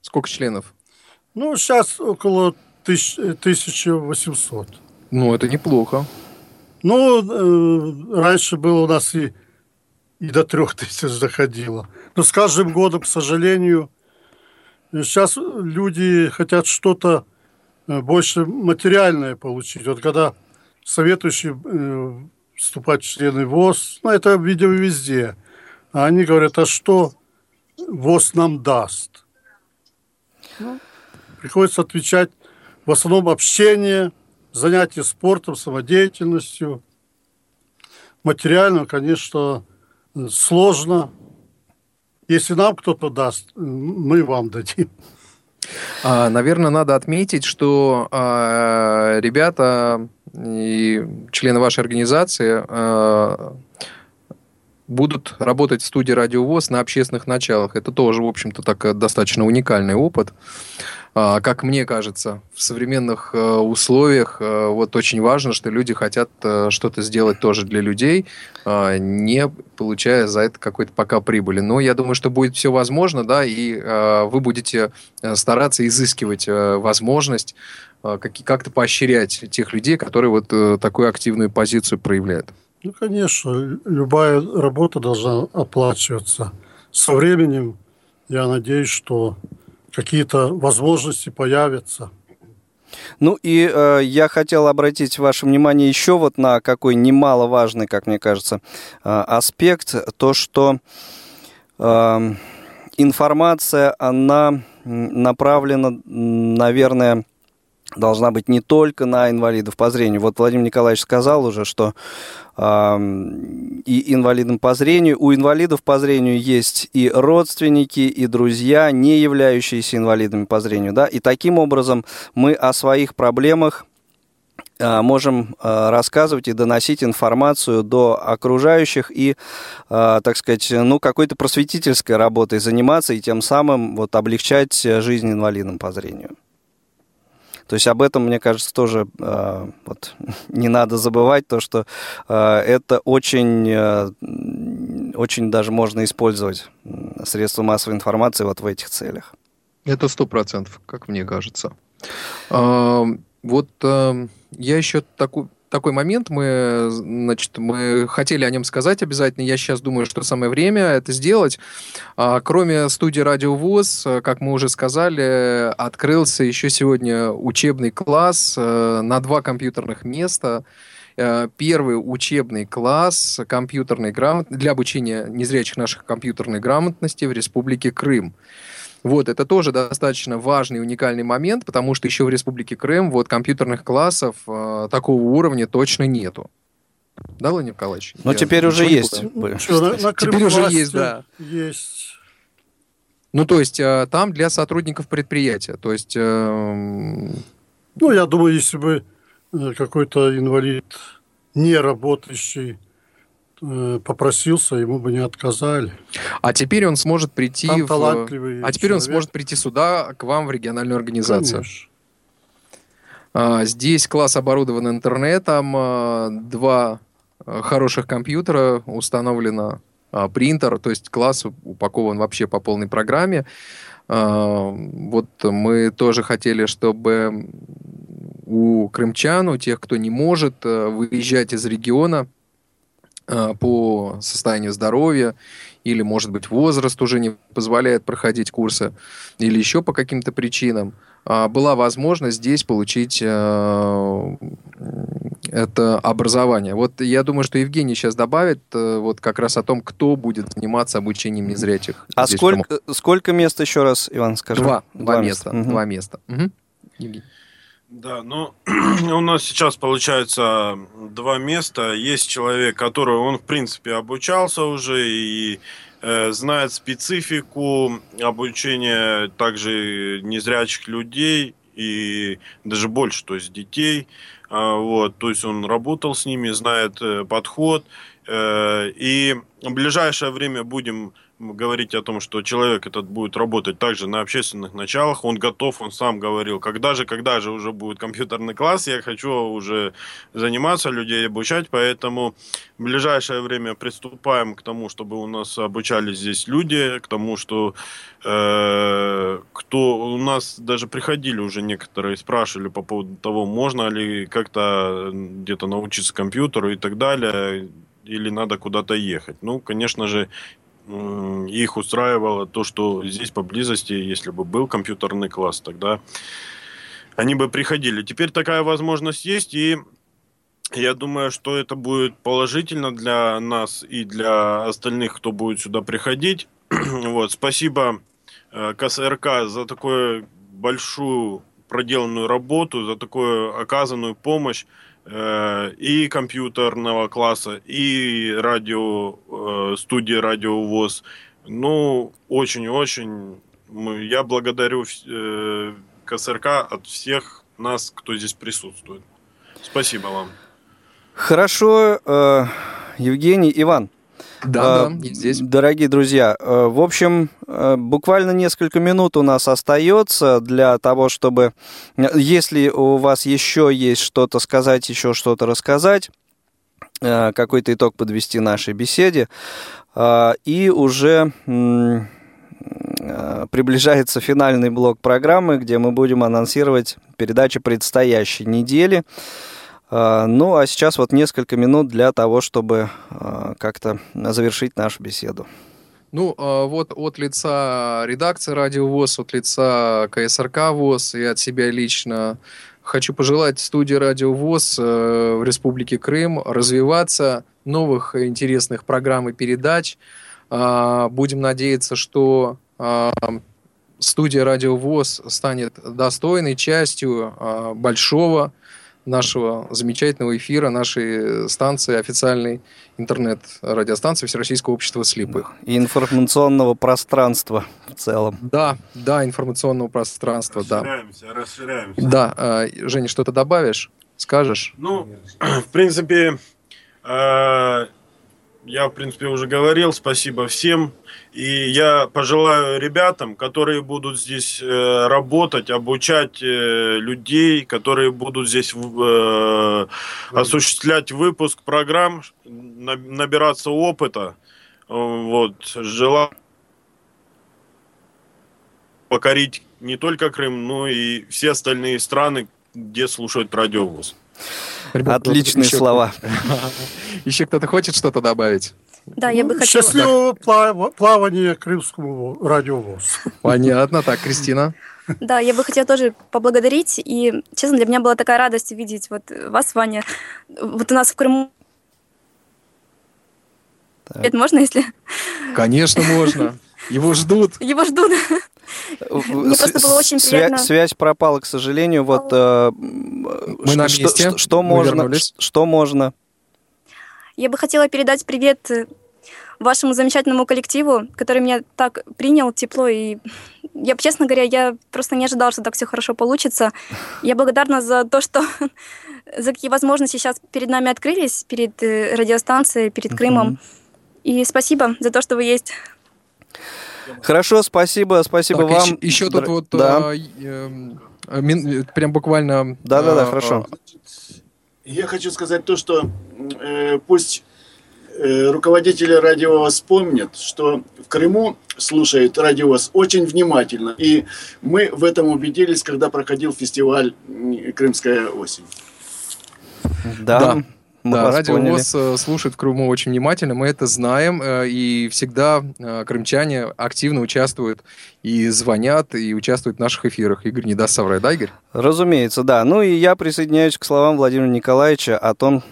Сколько членов? Ну, сейчас около тысяч, 1800. Ну, это неплохо. Ну, э, раньше было у нас и, и до трех тысяч доходило. Но с каждым годом, к сожалению, Сейчас люди хотят что-то э, больше материальное получить. Вот когда советующие э, вступать в члены ВОЗ, ну, это, видимо, везде. А они говорят, а что ВОЗ нам даст? Приходится отвечать в основном общение, занятие спортом, самодеятельностью. Материально, конечно, сложно, если нам кто-то даст, мы вам дадим. А, наверное, надо отметить, что а, ребята и члены вашей организации а, будут работать в студии «Радиовоз» на общественных началах. Это тоже, в общем-то, так достаточно уникальный опыт. Как мне кажется, в современных э, условиях э, вот очень важно, что люди хотят э, что-то сделать тоже для людей, а, не получая за это какой-то пока прибыли. Но я думаю, что будет все возможно, да, и вы будете стараться изыскивать возможность как-то поощрять тех людей, которые вот такую активную позицию проявляют. Ну, конечно, любая работа должна оплачиваться. Со временем я надеюсь, что какие-то возможности появятся. Ну и э, я хотел обратить ваше внимание еще вот на какой немаловажный, как мне кажется, э, аспект, то, что э, информация, она направлена, наверное, должна быть не только на инвалидов по зрению. Вот Владимир Николаевич сказал уже, что и инвалидам по зрению, у инвалидов по зрению есть и родственники, и друзья, не являющиеся инвалидами по зрению, да, и таким образом мы о своих проблемах можем рассказывать и доносить информацию до окружающих и, так сказать, ну, какой-то просветительской работой заниматься и тем самым вот облегчать жизнь инвалидам по зрению. То есть об этом, мне кажется, тоже э, вот, не надо забывать, то, что э, это очень, э, очень даже можно использовать средства массовой информации вот в этих целях. Это сто процентов, как мне кажется. А, вот а, я еще такую такой момент, мы, значит, мы хотели о нем сказать обязательно. Я сейчас думаю, что самое время это сделать. А, кроме студии Радио ВОЗ, как мы уже сказали, открылся еще сегодня учебный класс э, на два компьютерных места э, первый учебный класс компьютерной грамот... для обучения незрячих наших компьютерной грамотности в Республике Крым. Вот, это тоже достаточно важный и уникальный момент, потому что еще в Республике Крым вот компьютерных классов э, такого уровня точно нету. Да, Владимир Николаевич? Ну, теперь уже есть. Ну, что, на, на теперь уже есть, да. Есть. Ну, то есть, э, там для сотрудников предприятия. То есть... Э, ну, я думаю, если бы э, какой-то инвалид не работающий попросился, ему бы не отказали. А теперь он сможет прийти Там в... А теперь человек. он сможет прийти сюда, к вам в региональную организацию. Конечно. А, здесь класс оборудован интернетом, а, два а, хороших компьютера, установлено а, принтер, то есть класс упакован вообще по полной программе. Вот мы тоже хотели, чтобы у крымчан, у тех, кто не может э, выезжать из региона, Э, по состоянию здоровья, или, может быть, возраст уже не позволяет проходить курсы, или еще по каким-то причинам, а, была возможность здесь получить э, это образование. Вот я думаю, что Евгений сейчас добавит э, вот как раз о том, кто будет заниматься обучением незрячих. А сколько, сколько мест еще раз, Иван, скажи? Два. Два, два места. места. Угу. Два места. Угу. Евгений. Да, ну у нас сейчас получается два места. Есть человек, который он в принципе обучался уже и э, знает специфику обучения также незрячих людей и даже больше, то есть детей. А, вот, то есть он работал с ними, знает э, подход. Э, и в ближайшее время будем говорить о том, что человек этот будет работать также на общественных началах, он готов, он сам говорил, когда же, когда же уже будет компьютерный класс, я хочу уже заниматься, людей обучать, поэтому в ближайшее время приступаем к тому, чтобы у нас обучались здесь люди, к тому, что э, кто у нас даже приходили уже некоторые, спрашивали по поводу того, можно ли как-то где-то научиться компьютеру и так далее, или надо куда-то ехать. Ну, конечно же, их устраивало то, что здесь поблизости, если бы был компьютерный класс, тогда они бы приходили. Теперь такая возможность есть, и я думаю, что это будет положительно для нас и для остальных, кто будет сюда приходить. вот, спасибо э, КСРК за такую большую проделанную работу, за такую оказанную помощь. Э, и компьютерного класса, и радио, э, студии Радио ВОЗ. Ну, очень-очень я благодарю э, КСРК от всех нас, кто здесь присутствует. Спасибо вам. Хорошо, Евгений, Иван. Да, а, да, здесь. Дорогие друзья, э, в общем, э, буквально несколько минут у нас остается для того, чтобы, э, если у вас еще есть что-то сказать, еще что-то рассказать, какой-то итог подвести нашей беседе, и уже приближается финальный блок программы, где мы будем анонсировать передачи предстоящей недели. А, ну, а сейчас вот несколько минут для того, чтобы а, как-то завершить нашу беседу. Ну, а, вот от лица редакции Радио ВОЗ, от лица КСРК ВОЗ и от себя лично хочу пожелать студии Радио ВОЗ э, в Республике Крым развиваться, новых интересных программ и передач. Будем надеяться, что студия Радио ВОЗ станет достойной частью большого нашего замечательного эфира, нашей станции, официальной интернет-радиостанции Всероссийского общества слепых. И информационного пространства в целом. Да, да, информационного пространства, расширяемся, да. Расширяемся, Да, а, Женя, что-то добавишь? Скажешь? Ну, в принципе, а, я, в принципе, уже говорил, спасибо всем. И я пожелаю ребятам, которые будут здесь э, работать, обучать э, людей, которые будут здесь э, осуществлять выпуск программ, набираться опыта. Вот, желаю покорить не только Крым, но и все остальные страны, где слушают радиовоз. Ребята, Отличные еще слова. Еще кто-то хочет что-то добавить? Да, я бы хотела... Счастливого плав... плавания крымскому радиовоз. Понятно. Так, Кристина. Да, я бы хотела тоже поблагодарить. И, честно, для меня была такая радость видеть вот вас, Ваня. Вот у нас в Крыму так. Это можно, если... Конечно, можно. Его ждут. Его ждут. Мне просто было очень приятно. Связь пропала, к сожалению. Вот э, мы на месте. Что можно? Что можно? Я бы хотела передать привет вашему замечательному коллективу, который меня так принял тепло и я, честно говоря, я просто не ожидала, что так все хорошо получится. Я благодарна за то, что за какие возможности сейчас перед нами открылись, перед э, радиостанцией, перед Крымом. И спасибо за то, что вы есть. Хорошо, спасибо, спасибо так, вам. Еще, еще тут вот да. э, э, мин, прям буквально. Да, да, да, хорошо. Я хочу сказать то, что э, пусть э, руководители радиовоз помнят, что в Крыму слушают радиовоз очень внимательно. И мы в этом убедились, когда проходил фестиваль «Крымская осень». Да. да. Да, радио ВОЗ э, слушает в Крыму очень внимательно, мы это знаем, э, и всегда э, крымчане активно участвуют и звонят, и участвуют в наших эфирах. Игорь не даст соврать, да, Игорь? Разумеется, да. Ну и я присоединяюсь к словам Владимира Николаевича о том,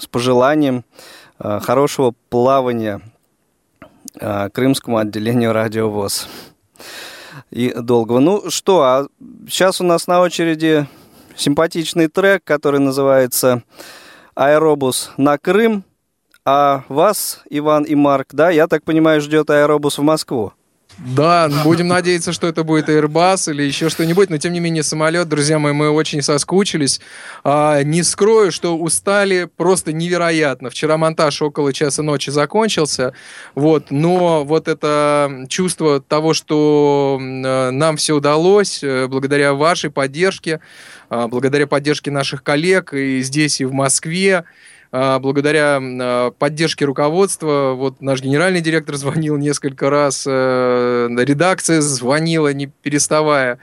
с пожеланием хорошего плавания крымскому отделению радио ВОЗ и долгого. Ну что, а сейчас у нас на очереди симпатичный трек, который называется «Аэробус на Крым». А вас, Иван и Марк, да, я так понимаю, ждет аэробус в Москву. Да, будем надеяться, что это будет Airbus или еще что-нибудь, но тем не менее самолет, друзья мои, мы очень соскучились. А, не скрою, что устали просто невероятно. Вчера монтаж около часа ночи закончился, вот, но вот это чувство того, что нам все удалось, э, благодаря вашей поддержке, благодаря поддержке наших коллег и здесь, и в Москве, а, благодаря а, поддержке руководства, вот наш генеральный директор звонил несколько раз, э, редакция звонила, не переставая.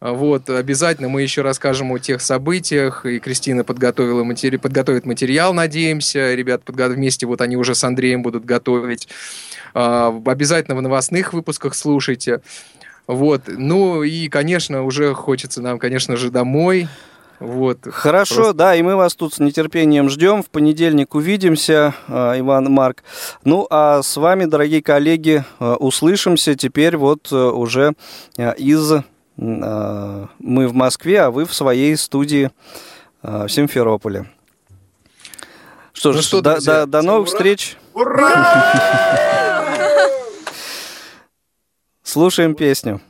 Вот, обязательно мы еще расскажем о тех событиях, и Кристина подготовила матери... подготовит материал, надеемся, ребят подго... вместе, вот они уже с Андреем будут готовить. А, обязательно в новостных выпусках слушайте. Вот, ну и, конечно, уже хочется нам, конечно же, домой, вот. Хорошо, Просто... да, и мы вас тут с нетерпением ждем. В понедельник увидимся, а, Иван Марк. Ну, а с вами, дорогие коллеги, а, услышимся теперь вот а, уже из... Мы в Москве, а вы в своей студии в Симферополе. Что ну ж, что, до, до, до новых ура! встреч. Ура! Слушаем песню.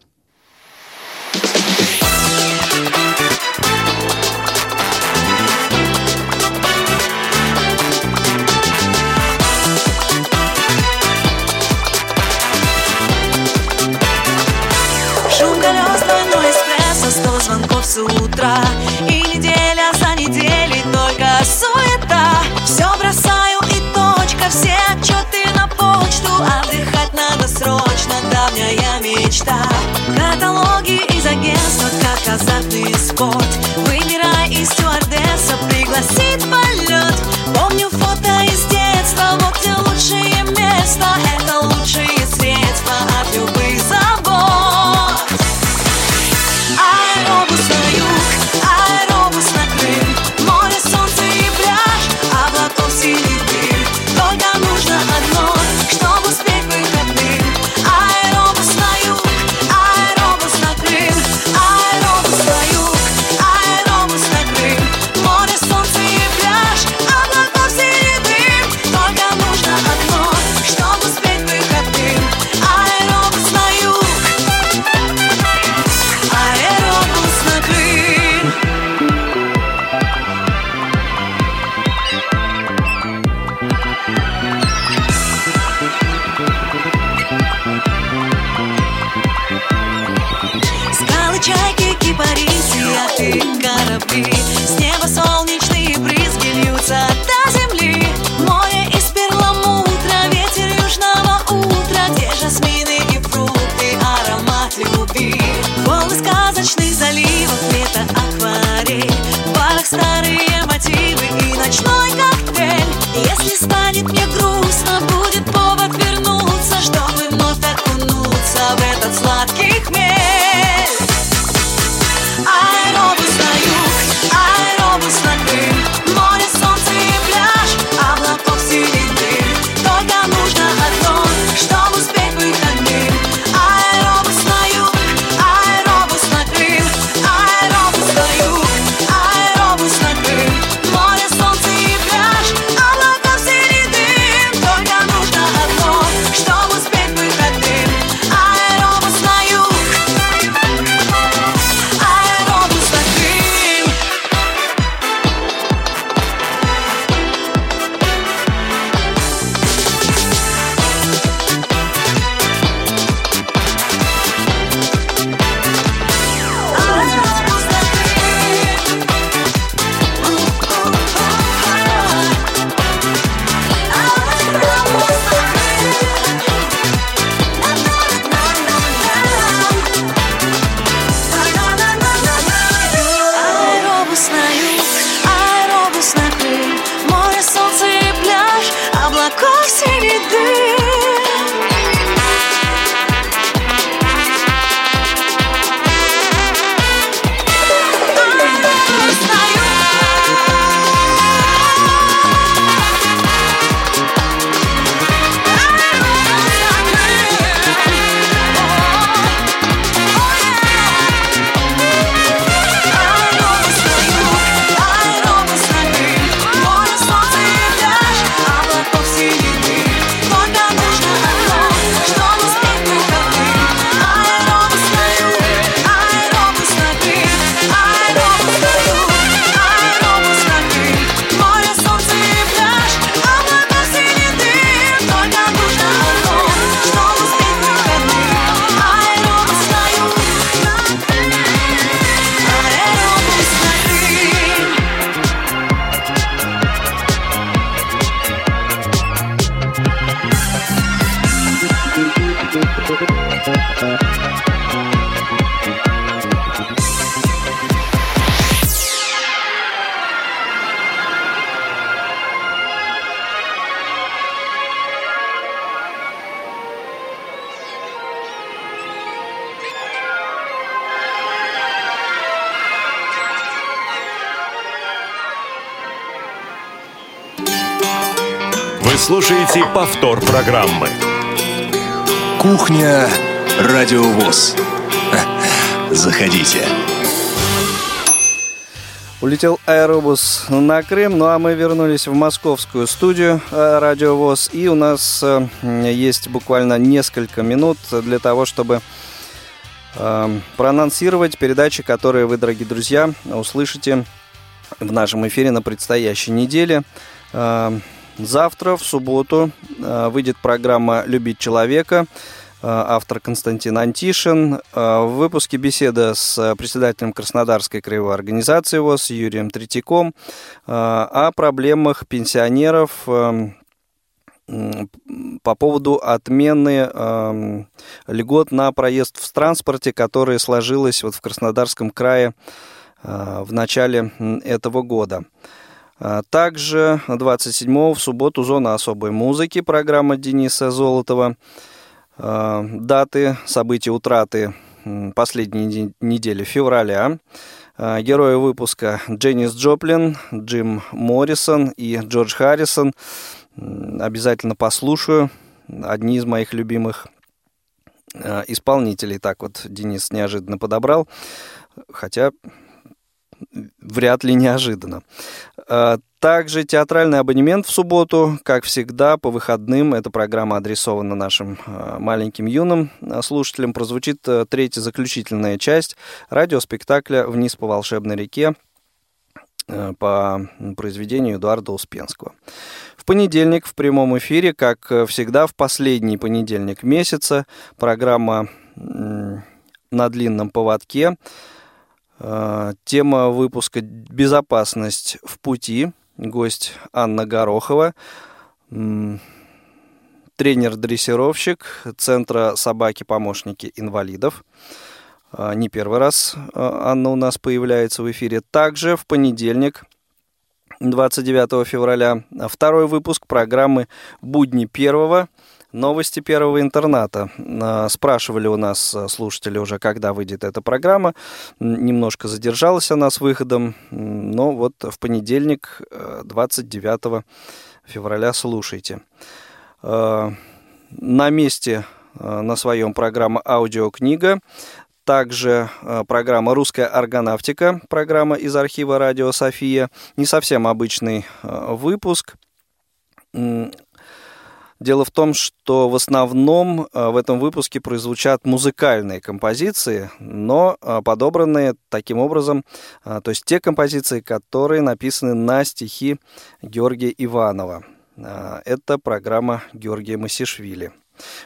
Мечта. Каталоги из агентства, как азартный спорт Выбирай и стюардесса пригласит полет. Помню фото из детства, вот где лучшее место. Это лучшие слушаете повтор программы. Кухня Радиовоз. Заходите. Улетел аэробус на Крым, ну а мы вернулись в московскую студию э, Радио ВОЗ. И у нас э, есть буквально несколько минут для того, чтобы э, проанонсировать передачи, которые вы, дорогие друзья, услышите в нашем эфире на предстоящей неделе. Завтра, в субботу, выйдет программа «Любить человека». Э, автор Константин Антишин. Э, в выпуске беседа с председателем Краснодарской краевой организации ВОЗ Юрием Третьяком э, о проблемах пенсионеров по поводу отмены э, льгот на проезд в транспорте, которая сложилась вот в Краснодарском крае э, в начале этого года. Также 27 в субботу «Зона особой музыки» программа Дениса Золотова – Э, даты событий утраты последней недели февраля. Э, герои выпуска Дженнис Джоплин, Джим Моррисон и Джордж Харрисон. Обязательно послушаю. Одни из моих любимых исполнителей. Так вот Денис неожиданно подобрал. Хотя вряд ли неожиданно. А, также театральный абонемент в субботу, как всегда, по выходным. Эта программа адресована нашим а, маленьким юным а, слушателям. Прозвучит третья заключительная часть радиоспектакля «Вниз по волшебной реке» по произведению Эдуарда Успенского. В понедельник в прямом эфире, как всегда, в последний понедельник месяца, программа «На длинном поводке» тема выпуска «Безопасность в пути». Гость Анна Горохова, тренер-дрессировщик Центра собаки-помощники инвалидов. А, не первый раз а, Анна у нас появляется в эфире. Также в понедельник, 29 февраля, второй выпуск программы «Будни первого» Новости первого интерната. А, спрашивали у нас а, слушатели уже, когда выйдет эта программа. Немножко задержалась она с выходом, но вот в понедельник, 29 э, февраля, слушайте. А, на месте на своем программа «Аудиокнига». Также программа «Русская органавтика», программа из архива «Радио София». Не совсем обычный выпуск. Дело в том, что в основном э, в этом выпуске прозвучат музыкальные композиции, но э, подобранные таким образом, э, то есть те композиции, которые написаны на стихи Георгия Иванова. Это программа Георгия Масишвили.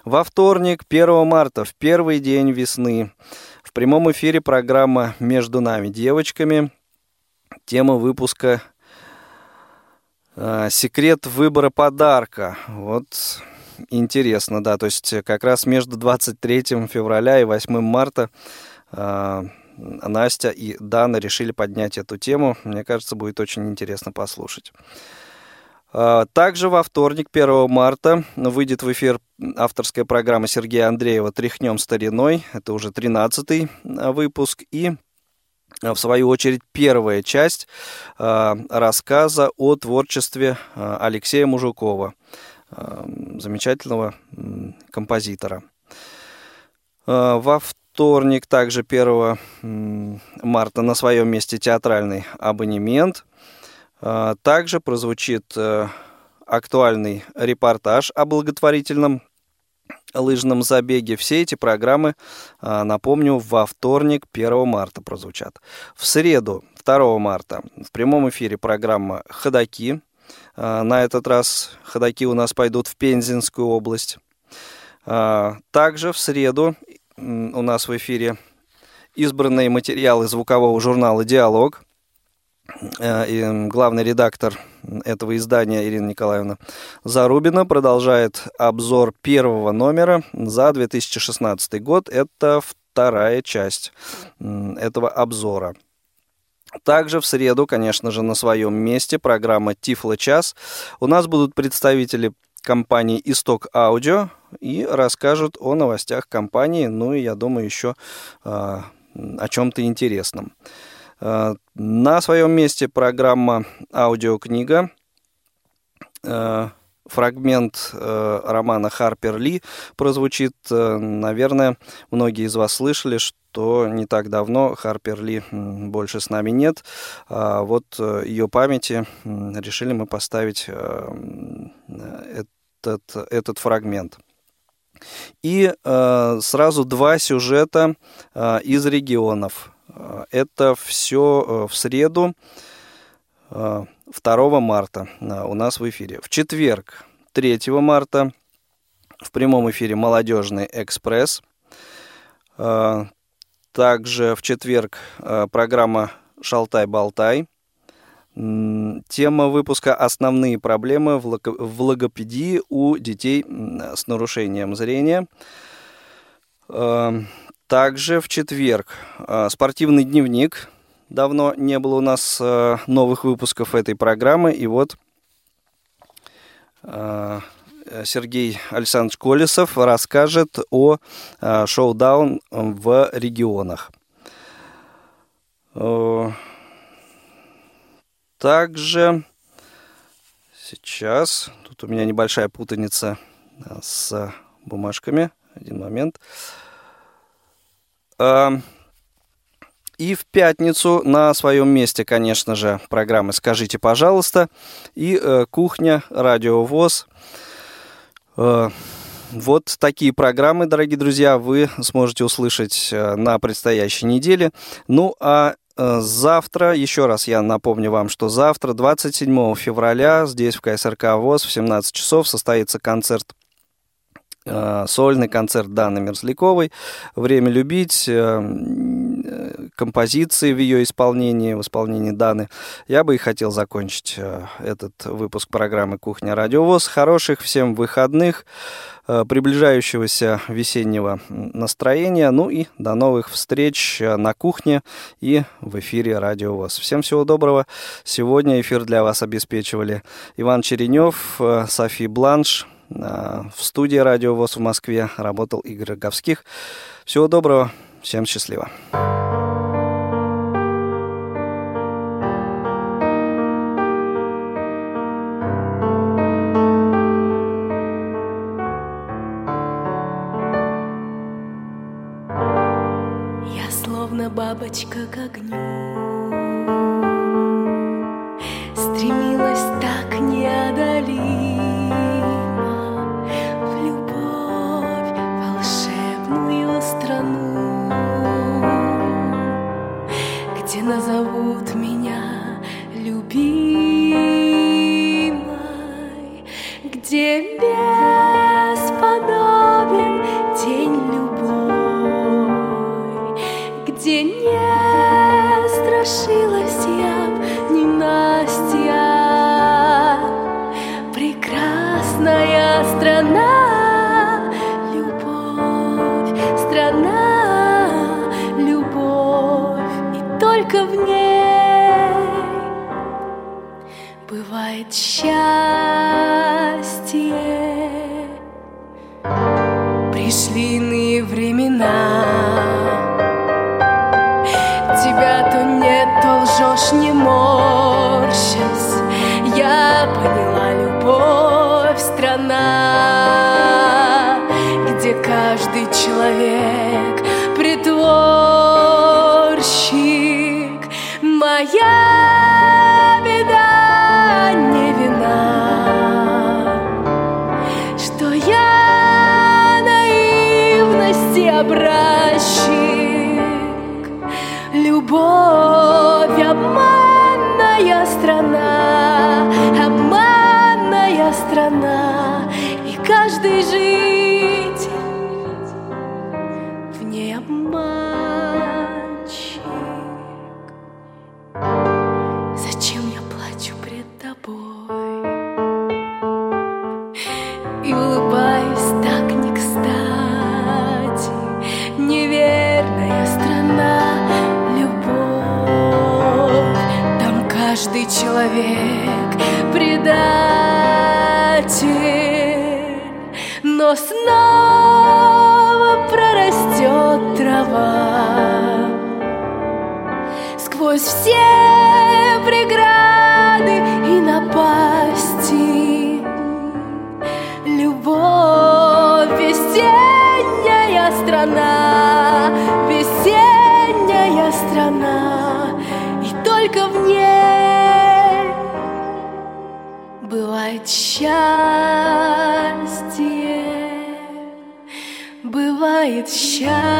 Во вторник, 1 марта, в первый день весны, в прямом эфире программа «Между нами девочками». Тема выпуска а, секрет выбора подарка. Вот интересно, да. То есть как раз между 23 февраля и 8 марта э, Настя и Дана решили поднять эту тему. Мне кажется, будет очень интересно послушать. А, также во вторник, 1 марта, выйдет в эфир авторская программа Сергея Андреева «Тряхнем стариной». Это уже 13-й выпуск. И в свою очередь, первая часть э, рассказа о творчестве э, Алексея Мужикова, э, замечательного композитора. Во вторник, также 1 марта, на своем месте театральный абонемент. Также прозвучит актуальный репортаж о благотворительном лыжном забеге. Все эти программы, а, напомню, во вторник, 1 марта прозвучат. В среду, 2 марта, в прямом эфире программа «Ходоки». А, на этот раз ходоки у нас пойдут в Пензенскую область. А, также в среду у нас в эфире избранные материалы звукового журнала «Диалог». Э, главный редактор этого издания Ирина Николаевна Зарубина продолжает обзор первого номера за 2016 год. Это вторая часть этого обзора. Также в среду, конечно же, на своем месте программа Тифло час. У нас будут представители компании Исток Аудио и расскажут о новостях компании, ну и, я думаю, еще э, о чем-то интересном. Э, на своем месте программа «Аудиокнига». Э, фрагмент э, романа Харпер Ли прозвучит. Наверное, многие из вас слышали, что не так давно Харпер Ли больше с нами нет. А вот ее памяти решили мы поставить этот, этот фрагмент. И сразу два сюжета из регионов. Э, это все э, в среду. Э, 2 марта у нас в эфире. В четверг, 3 марта, в прямом эфире «Молодежный экспресс». А, также в четверг а, программа «Шалтай-болтай». Тема выпуска «Основные проблемы в логопедии у детей с нарушением зрения». А, также в четверг спортивный дневник Давно не было у нас э, новых выпусков этой программы, и вот э, Сергей Александрович Колесов расскажет о э, шоу-даун в регионах. Также сейчас, тут у меня небольшая путаница с бумажками, один момент. И в пятницу на своем месте, конечно же, программы «Скажите, пожалуйста» и э, «Кухня», «Радио ВОЗ». Э, вот такие программы, дорогие друзья, вы сможете услышать э, на предстоящей неделе. Ну а Завтра, еще раз я напомню вам, что завтра, 27 февраля, здесь в КСРК ВОЗ в 17 часов состоится концерт сольный концерт Даны Мерзляковой «Время любить», э, композиции в ее исполнении, в исполнении Даны. Я бы и хотел закончить э, этот выпуск программы «Кухня Радиовоз». Хороших всем выходных, приближающегося весеннего настроения. Ну и до новых встреч на кухне и в эфире Радио ВОЗ. Всем всего доброго. Сегодня эфир для вас обеспечивали Иван Черенев, Софи Бланш, в студии Радио ВОЗ в Москве работал Игорь Роговских. Всего доброго, всем счастливо. Я словно бабочка к огню счастье. Пришли иные времена, тебя то нет, то лжешь, не счастье, бывает счастье.